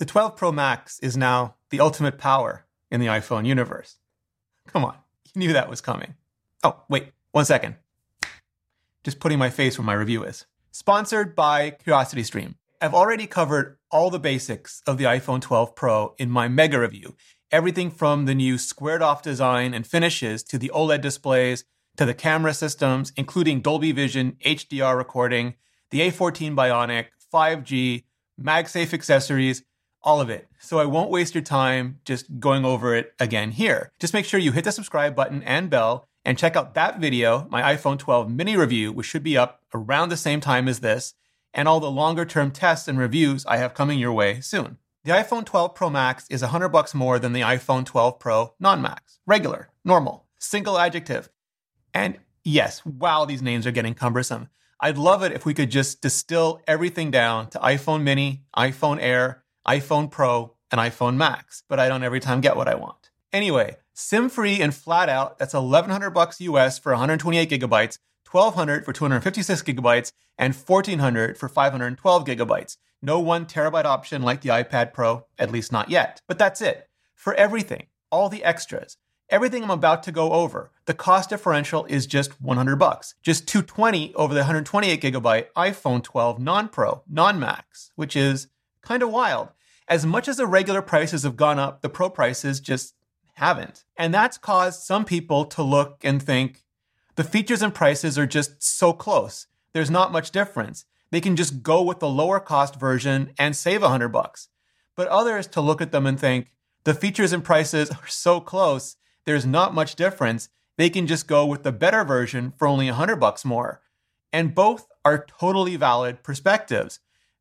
The 12 Pro Max is now the ultimate power in the iPhone universe. Come on, you knew that was coming. Oh, wait, one second. Just putting my face where my review is. Sponsored by CuriosityStream. I've already covered all the basics of the iPhone 12 Pro in my mega review. Everything from the new squared off design and finishes to the OLED displays to the camera systems, including Dolby Vision, HDR recording, the A14 Bionic, 5G, MagSafe accessories, all of it. So I won't waste your time just going over it again here. Just make sure you hit the subscribe button and bell and check out that video, my iPhone 12 mini review, which should be up around the same time as this, and all the longer term tests and reviews I have coming your way soon. The iPhone 12 Pro Max is 100 bucks more than the iPhone 12 Pro non-max. Regular, normal, single adjective. And yes, wow, these names are getting cumbersome. I'd love it if we could just distill everything down to iPhone mini, iPhone Air, iPhone Pro, and iPhone Max, but I don't every time get what I want. Anyway, SIM free and flat out, that's 1100 bucks US for 128 gigabytes, 1200 for 256 gigabytes, and 1400 for 512 gigabytes. No one terabyte option like the iPad Pro, at least not yet. But that's it. For everything, all the extras, everything I'm about to go over, the cost differential is just 100 bucks. Just 220 over the 128 gigabyte iPhone 12 non-Pro, non-Max, which is kind of wild. As much as the regular prices have gone up, the Pro prices just haven't. And that's caused some people to look and think the features and prices are just so close. There's not much difference. They can just go with the lower cost version and save 100 bucks. But others to look at them and think the features and prices are so close, there's not much difference. They can just go with the better version for only 100 bucks more. And both are totally valid perspectives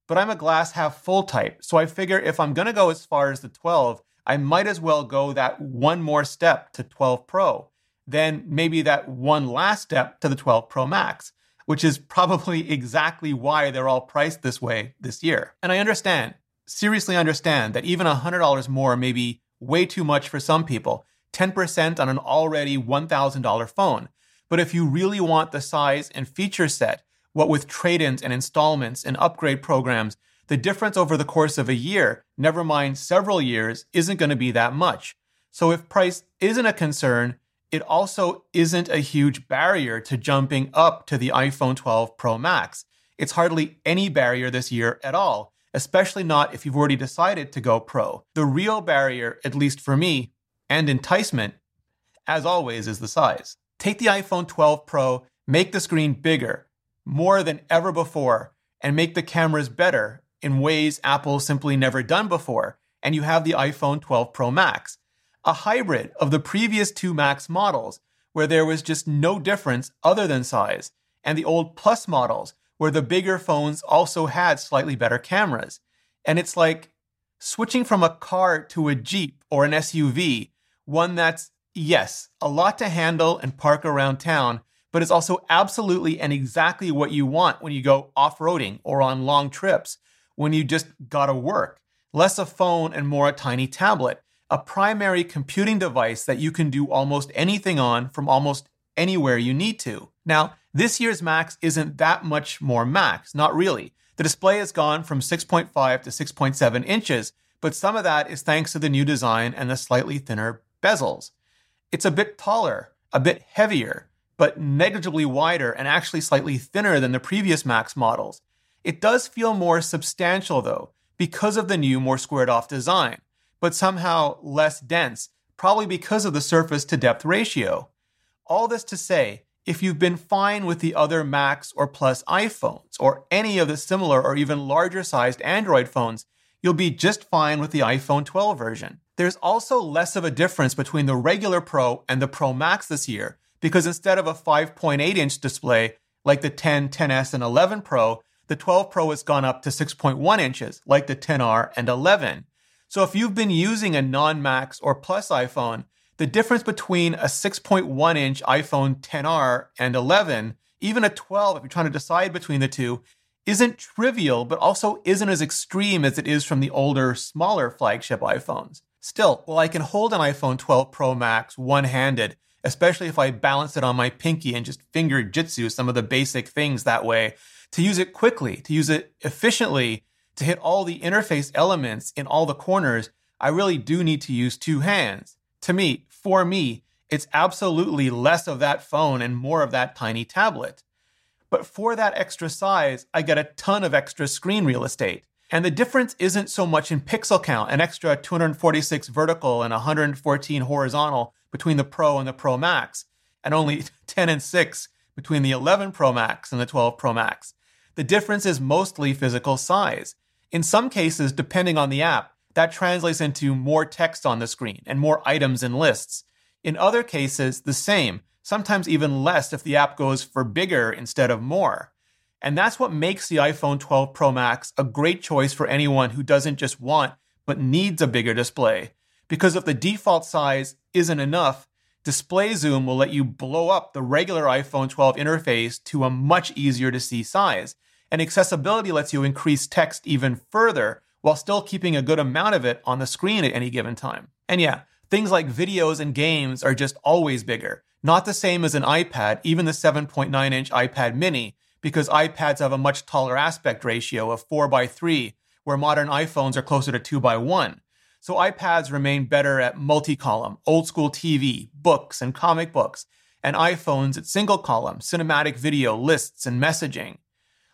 but I'm a glass half full type. So I figure if I'm going to go as far as the 12, I might as well go that one more step to 12 Pro, then maybe that one last step to the 12 Pro Max, which is probably exactly why they're all priced this way this year. And I understand, seriously understand, that even $100 more may be way too much for some people, 10% on an already $1,000 phone. But if you really want the size and feature set what with trade ins and installments and upgrade programs, the difference over the course of a year, never mind several years, isn't going to be that much. So if price isn't a concern, it also isn't a huge barrier to jumping up to the iPhone 12 Pro Max. It's hardly any barrier this year at all, especially not if you've already decided to go pro. The real barrier, at least for me, and enticement, as always, is the size. Take the iPhone 12 Pro, make the screen bigger, more than ever before and make the cameras better in ways Apple simply never done before. And you have the iPhone 12 Pro Max, a hybrid of the previous two Max models where there was just no difference other than size, and the old Plus models where the bigger phones also had slightly better cameras. And it's like switching from a car to a Jeep or an SUV, one that's, yes, a lot to handle and park around town, but it's also absolutely and exactly what you want when you go off roading or on long trips, when you just gotta work. Less a phone and more a tiny tablet, a primary computing device that you can do almost anything on from almost anywhere you need to. Now, this year's Max isn't that much more Max, not really. The display has gone from 6.5 to 6.7 inches, but some of that is thanks to the new design and the slightly thinner bezels. It's a bit taller, a bit heavier, but negligibly wider and actually slightly thinner than the previous Max models. It does feel more substantial though, because of the new, more squared off design, but somehow less dense, probably because of the surface to depth ratio. All this to say, if you've been fine with the other Max or Plus iPhones, or any of the similar or even larger sized Android phones, you'll be just fine with the iPhone 12 version. There's also less of a difference between the regular Pro and the Pro Max this year, because instead of a 5.8 inch display like the 10, 10s, and 11 Pro, the 12 Pro has gone up to 6.1 inches like the 10R and 11. So if you've been using a non Max or Plus iPhone, the difference between a 6.1 inch iPhone 10R and 11, even a 12, if you're trying to decide between the two, isn't trivial, but also isn't as extreme as it is from the older, smaller flagship iPhones. Still, while I can hold an iPhone 12 Pro Max one handed, especially if I balance it on my pinky and just finger jitsu some of the basic things that way. To use it quickly, to use it efficiently, To hit all the interface elements in all the corners, I really do need to use two hands. To me, for me, it's absolutely less of that phone and more of that tiny tablet. But for that extra size, I get a ton of extra screen real estate. And the difference isn't so much in pixel count, an extra 246 vertical and 114 horizontal between the Pro and the Pro Max, and only 10 and 6 between the 11 Pro Max and the 12 Pro Max. The difference is mostly physical size. In some cases, depending on the app, that translates into more text on the screen and more items and lists. In other cases, the same, sometimes even less if the app goes for bigger instead of more. And that's what makes the iPhone 12 Pro Max a great choice for anyone who doesn't just want, but needs a bigger display. Because if the default size isn't enough, Display Zoom will let you blow up the regular iPhone 12 interface to a much easier to see size. And accessibility lets you increase text even further while still keeping a good amount of it on the screen at any given time. And yeah, things like videos and games are just always bigger. Not the same as an iPad, even the 7.9 inch iPad mini, because iPads have a much taller aspect ratio of 4 by 3, where modern iPhones are closer to 2 by 1. So iPads remain better at multi column, old school TV, books, and comic books, and iPhones at single column, cinematic video, lists, and messaging.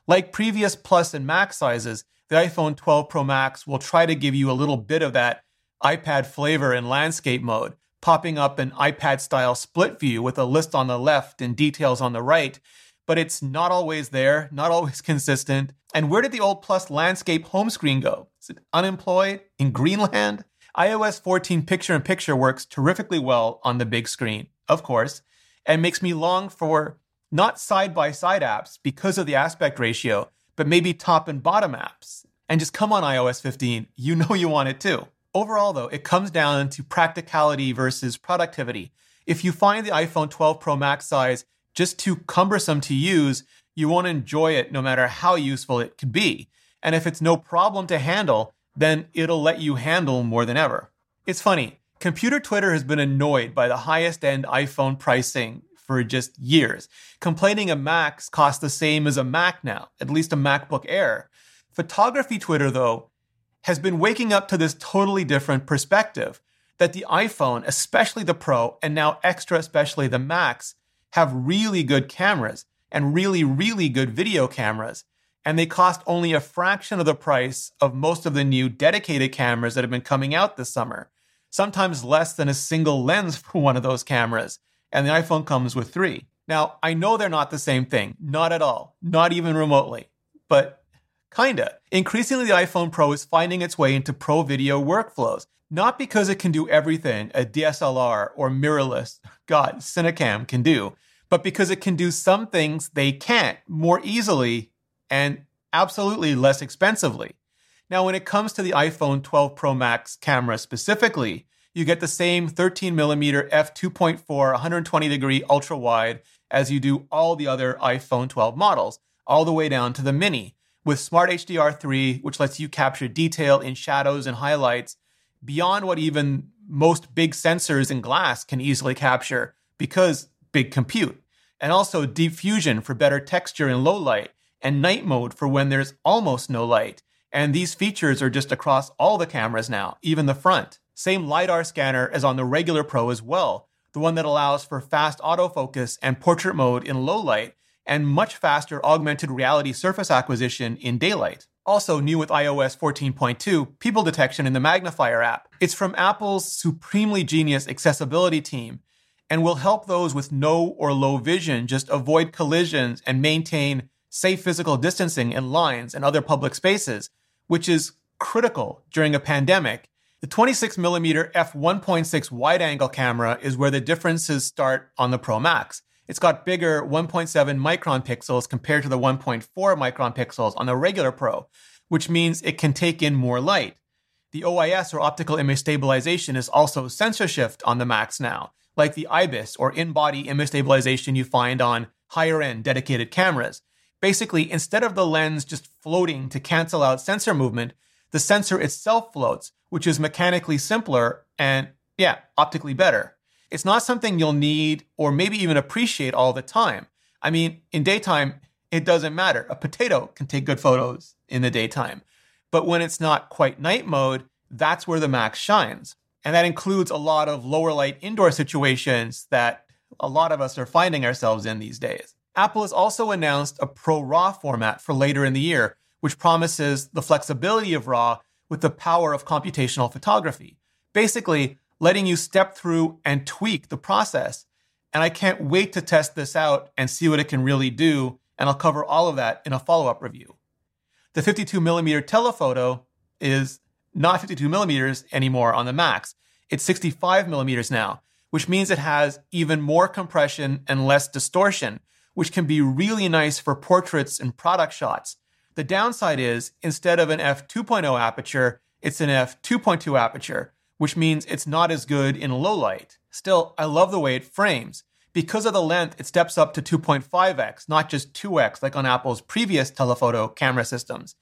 Like previous Plus and Max sizes, the iPhone 12 Pro Max will try to give you a little bit of that iPad flavor in landscape mode, popping up an iPad style split view with a list on the left and details on the right, but it's not always there, not always consistent. And where did the old Plus landscape home screen go? Is it unemployed? In Greenland? iOS 14 picture in picture works terrifically well on the big screen, of course, and makes me long for not side by side apps because of the aspect ratio, but maybe top and bottom apps. And just come on iOS 15, you know you want it too. Overall, though, it comes down to practicality versus productivity. If you find the iPhone 12 Pro Max size just too cumbersome to use, you won't enjoy it no matter how useful it could be. And if it's no problem to handle, then it'll let you handle more than ever. It's funny, computer Twitter has been annoyed by the highest end iPhone pricing for just years, complaining a Mac costs the same as a Mac now, at least a MacBook Air. Photography Twitter, though, has been waking up to this totally different perspective that the iPhone, especially the Pro, and now extra especially the Max, have really good cameras and really, really good video cameras. And they cost only a fraction of the price of most of the new dedicated cameras that have been coming out this summer. Sometimes less than a single lens for one of those cameras. And the iPhone comes with three. Now, I know they're not the same thing. Not at all. Not even remotely. But kinda. Increasingly, the iPhone Pro is finding its way into pro video workflows. Not because it can do everything a DSLR or mirrorless, God, Cinecam can do, but because it can do some things they can't more easily and absolutely less expensively. Now, when it comes to the iPhone 12 Pro Max camera specifically, you get the same 13mm f2.4 120 degree ultra wide as you do all the other iPhone 12 models, all the way down to the mini, with Smart HDR3, which lets you capture detail in shadows and highlights beyond what even most big sensors in glass can easily capture because big compute, and also deep fusion for better texture in low light, and night mode for when there's almost no light. And these features are just across all the cameras now, even the front. Same LiDAR scanner as on the regular Pro as well, the one that allows for fast autofocus and portrait mode in low light, and much faster augmented reality surface acquisition in daylight. Also new with iOS 14.2, people detection in the Magnifier app. It's from Apple's supremely genius accessibility team and will help those with no or low vision just avoid collisions and maintain safe physical distancing in lines and other public spaces, which is critical during a pandemic. The 26mm f1.6 wide angle camera is where the differences start on the Pro Max. It's got bigger 1.7 micron pixels compared to the 1.4 micron pixels on the regular Pro, which means it can take in more light. The OIS or optical image stabilization is also sensor shift on the Max now, like the IBIS or in body image stabilization you find on higher end dedicated cameras. Basically, instead of the lens just floating to cancel out sensor movement, the sensor itself floats, which is mechanically simpler and, yeah, optically better. It's not something you'll need or maybe even appreciate all the time. I mean, in daytime, it doesn't matter. A potato can take good photos in the daytime. But when it's not quite night mode, that's where the Max shines. And that includes a lot of lower light indoor situations that a lot of us are finding ourselves in these days. Apple has also announced a Pro RAW format for later in the year, which promises the flexibility of RAW with the power of computational photography. Basically, letting you step through and tweak the process. And I can't wait to test this out and see what it can really do. And I'll cover all of that in a follow up review. The 52 millimeter telephoto is not 52 millimeters anymore on the Max. It's 65 millimeters now, which means it has even more compression and less distortion, which can be really nice for portraits and product shots. The downside is instead of an f2.0 aperture, it's an f2.2 aperture, which means it's not as good in low light. Still, I love the way it frames. Because of the length, it steps up to 2.5x, not just 2x like on Apple's previous telephoto camera systems.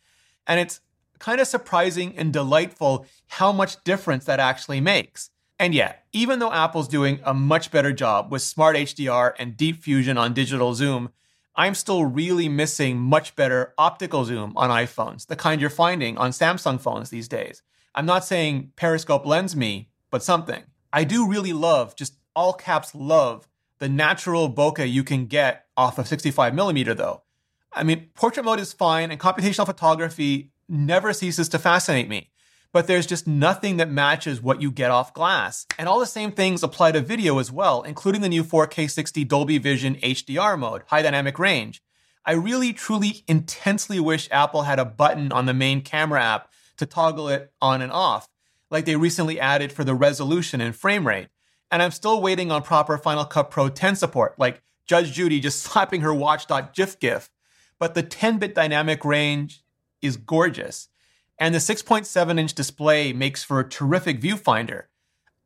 And it's kind of surprising and delightful how much difference that actually makes. And yet, even though Apple's doing a much better job with Smart HDR and Deep Fusion on digital zoom, I'm still really missing much better optical zoom on iPhones, the kind you're finding on Samsung phones these days. I'm not saying Periscope lens me, but something. I do really love, just all caps love, the natural bokeh you can get off of 65 millimeter though. I mean, portrait mode is fine and computational photography never ceases to fascinate me. But there's just nothing that matches what you get off glass. And all the same things apply to video as well, including the new 4K 60 Dolby Vision HDR mode, high dynamic range. I really, truly, intensely wish Apple had a button on the main camera app to toggle it on and off, like they recently added for the resolution and frame rate. And I'm still waiting on proper Final Cut Pro 10 support, like Judge Judy just slapping her watch.gif gif. But the 10 bit dynamic range is gorgeous. And the 6.7 inch display makes for a terrific viewfinder.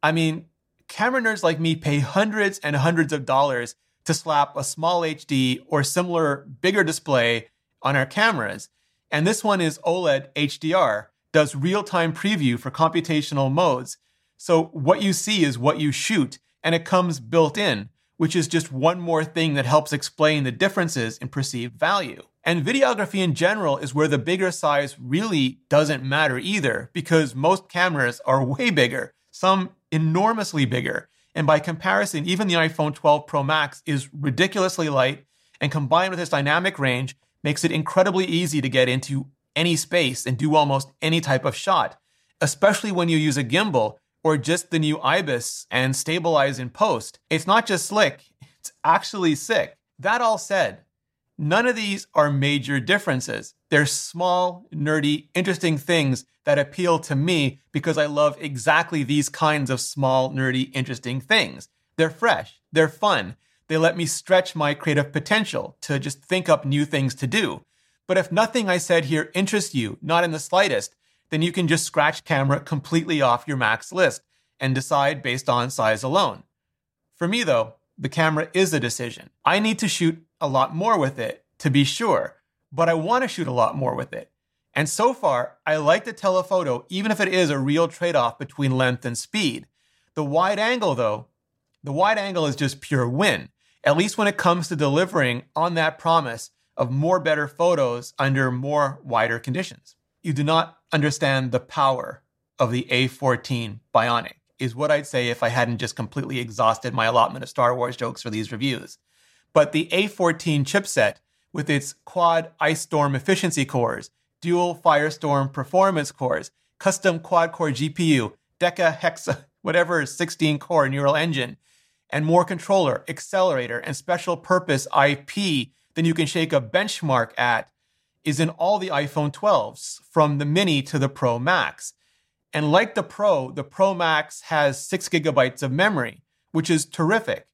I mean, camera nerds like me pay hundreds and hundreds of dollars to slap a SmallHD or similar bigger display on our cameras. And this one is OLED HDR, does real time preview for computational modes. So what you see is what you shoot, and it comes built in, which is just one more thing that helps explain the differences in perceived value. And videography in general is where the bigger size really doesn't matter either, because most cameras are way bigger, some enormously bigger. And by comparison, even the iPhone 12 Pro Max is ridiculously light, and combined with its dynamic range, makes it incredibly easy to get into any space and do almost any type of shot, especially when you use a gimbal or just the new IBIS and stabilize in post. It's not just slick, it's actually sick. That all said, none of these are major differences. They're small, nerdy, interesting things that appeal to me because I love exactly these kinds of small, nerdy, interesting things. They're fresh, they're fun, they let me stretch my creative potential to just think up new things to do. But if nothing I said here interests you, not in the slightest, then you can just scratch camera completely off your max list and decide based on size alone. For me, though, the camera is a decision. I need to shoot a lot more with it, to be sure, but I want to shoot a lot more with it. And so far, I like the telephoto, even if it is a real trade off between length and speed. The wide angle, though, the wide angle is just pure win, at least when it comes to delivering on that promise of more better photos under more wider conditions. You do not understand the power of the A14 Bionic, is what I'd say if I hadn't just completely exhausted my allotment of Star Wars jokes for these reviews. But the A14 chipset, with its quad Ice Storm efficiency cores, dual Firestorm performance cores, custom quad core GPU, Deca Hexa, whatever 16 core neural engine, and more controller, accelerator, and special purpose IP than you can shake a benchmark at is in all the iPhone 12s, from the mini to the Pro Max. And like the Pro, the Pro Max has six gigabytes of memory, which is terrific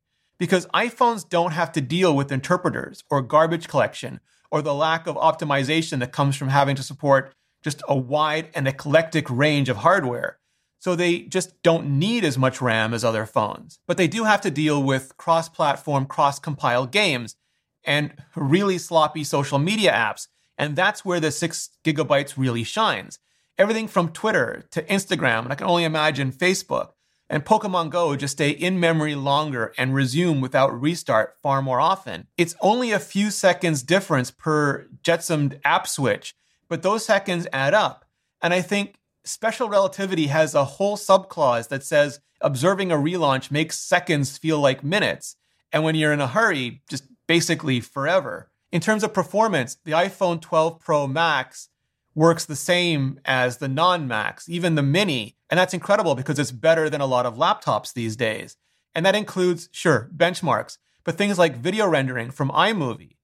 because iPhones don't have to deal with interpreters or garbage collection or the lack of optimization that comes from having to support just a wide and eclectic range of hardware. So they just don't need as much RAM as other phones. But they do have to deal with cross platform, cross compile games and really sloppy social media apps. And that's where the six gigabytes really shines. Everything from Twitter to Instagram, and I can only imagine Facebook and Pokemon Go just stay in memory longer and resume without restart far more often. It's only a few seconds difference per jetsomed app switch, but those seconds add up. And I think special relativity has a whole subclause that says observing a relaunch makes seconds feel like minutes. And when you're in a hurry, just basically forever. In terms of performance, the iPhone 12 Pro Max works the same as the non Max, even the mini. And that's incredible because it's better than a lot of laptops these days. And that includes, sure, benchmarks, but things like video rendering from iMovie.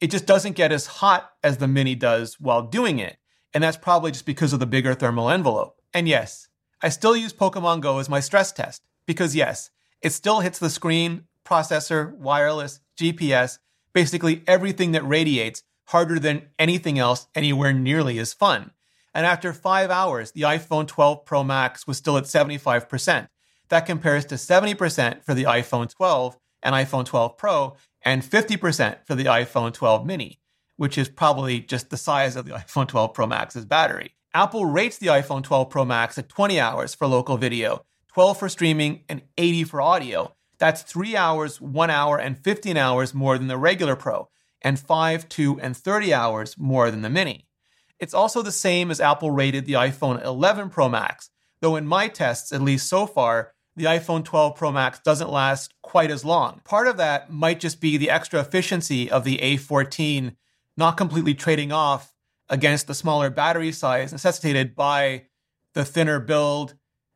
It just doesn't get as hot as the mini does while doing it. And that's probably just because of the bigger thermal envelope. And yes, I still use Pokemon Go as my stress test because yes, it still hits the screen, processor, wireless, GPS, basically everything that radiates harder than anything else anywhere nearly as fun. And after five hours, the iPhone 12 Pro Max was still at 75%. That compares to 70% for the iPhone 12 and iPhone 12 Pro and 50% for the iPhone 12 mini, which is probably just the size of the iPhone 12 Pro Max's battery. Apple rates the iPhone 12 Pro Max at 20 hours for local video, 12 for streaming, and 80 for audio. That's 3 hours, 1 hour, and 15 hours more than the regular Pro, and 5, 2, and 30 hours more than the Mini. It's also the same as Apple rated the iPhone 11 Pro Max, though in my tests, at least so far, the iPhone 12 Pro Max doesn't last quite as long. Part of that might just be the extra efficiency of the A14 not completely trading off against the smaller battery size necessitated by the thinner build,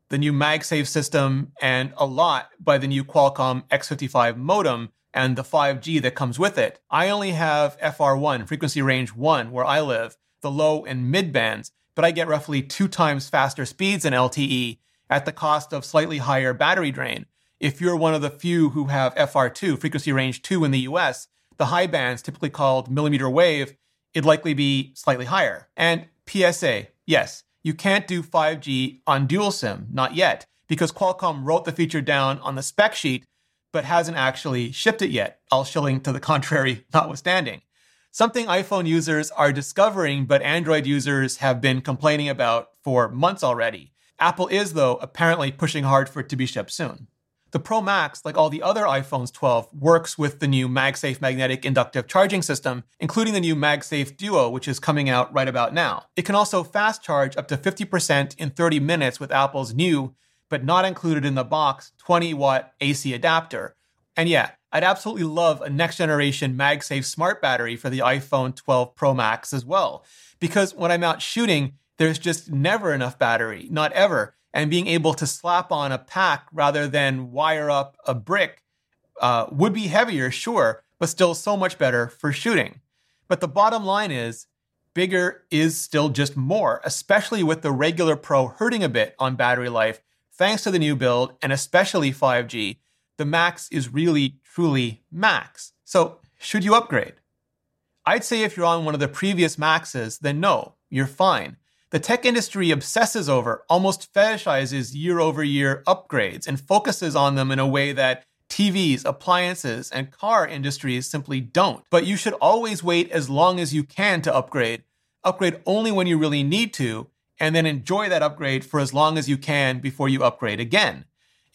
the new MagSafe system, and a lot by the new Qualcomm X55 modem and the 5G that comes with it. I only have FR1, frequency range 1, where I live, the low and mid bands, but I get roughly two times faster speeds in LTE at the cost of slightly higher battery drain. If you're one of the few who have FR2, frequency range 2 in the US, the high bands, typically called millimeter wave, it'd likely be slightly higher. And PSA, yes, you can't do 5G on dual SIM, not yet, because Qualcomm wrote the feature down on the spec sheet, but hasn't actually shipped it yet, all shilling to the contrary notwithstanding. Something iPhone users are discovering, but Android users have been complaining about for months already. Apple is, though, apparently pushing hard for it to be shipped soon. The Pro Max, like all the other iPhones 12, works with the new MagSafe magnetic inductive charging system, including the new MagSafe Duo, which is coming out right about now. It can also fast charge up to 50% in 30 minutes with Apple's new, but not included in the box, 20 watt AC adapter. And yeah, I'd absolutely love a next generation MagSafe smart battery for the iPhone 12 Pro Max as well. Because when I'm out shooting, there's just never enough battery, not ever. And being able to slap on a pack rather than wire up a brick uh, would be heavier, sure, but still so much better for shooting. But the bottom line is, bigger is still just more, especially with the regular Pro hurting a bit on battery life, thanks to the new build and especially 5G. The Max is really, truly Max. So, should you upgrade? I'd say if you're on one of the previous Maxes, then no, you're fine. The tech industry obsesses over, almost fetishizes year over year upgrades and focuses on them in a way that TVs, appliances, and car industries simply don't. But you should always wait as long as you can to upgrade. Upgrade only when you really need to, and then enjoy that upgrade for as long as you can before you upgrade again.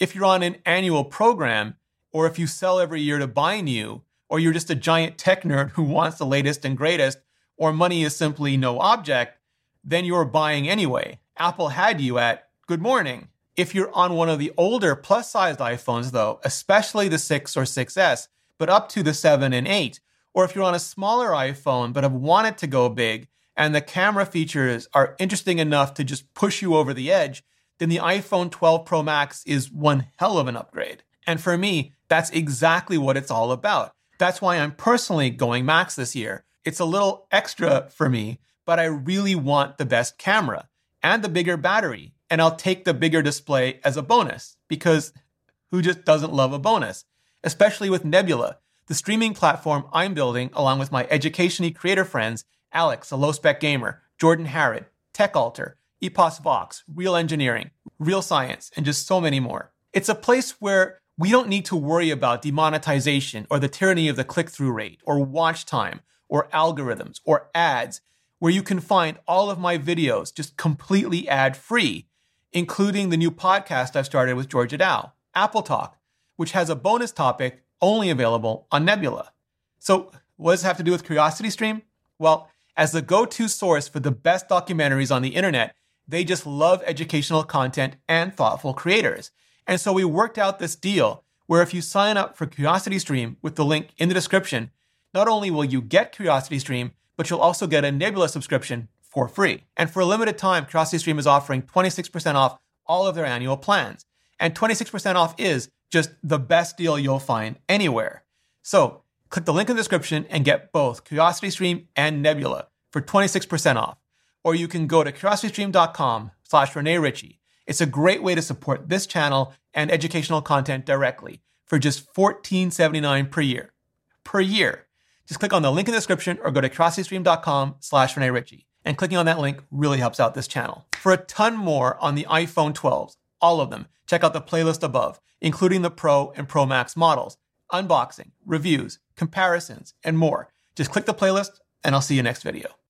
If you're on an annual program, or if you sell every year to buy new, or you're just a giant tech nerd who wants the latest and greatest, or money is simply no object, then you're buying anyway. Apple had you at good morning. If you're on one of the older plus sized iPhones, though, especially the 6 or 6S, but up to the 7 and 8, or if you're on a smaller iPhone but have wanted to go big and the camera features are interesting enough to just push you over the edge, then the iPhone 12 Pro Max is one hell of an upgrade. And for me, that's exactly what it's all about. That's why I'm personally going Max this year. It's a little extra for me but I really want the best camera and the bigger battery. And I'll take the bigger display as a bonus because who just doesn't love a bonus? Especially with Nebula, the streaming platform I'm building along with my education creator friends, Alex, a low spec gamer, Jordan Harrod, TechAltar, EposVox, Real Engineering, Real Science, and just so many more. It's a place where we don't need to worry about demonetization or the tyranny of the click through rate or watch time or algorithms or ads where you can find all of my videos just completely ad free, including the new podcast I've started with Georgia Dow, Apple Talk, which has a bonus topic only available on Nebula. So, what does it have to do with CuriosityStream? Well, as the go to source for the best documentaries on the internet, They just love educational content and thoughtful creators. And so we worked out this deal where if you sign up for CuriosityStream with the link in the description, not only will you get CuriosityStream, but you'll also get a Nebula subscription for free. And for a limited time, CuriosityStream is offering 26% off all of their annual plans. And 26% off is just the best deal you'll find anywhere. So click the link in the description and get both CuriosityStream and Nebula for 26% off. Or you can go to curiositystream.com slash Rene Ritchie. It's a great way to support this channel and educational content directly for just $14.79 per year. Per year. Just click on the link in the description or go to curiositystream.com slash Rene Ritchie. And clicking on that link really helps out this channel. For a ton more on the iPhone 12s, all of them, check out the playlist above, including the Pro and Pro Max models, unboxing, reviews, comparisons, and more. Just click the playlist, and I'll see you next video.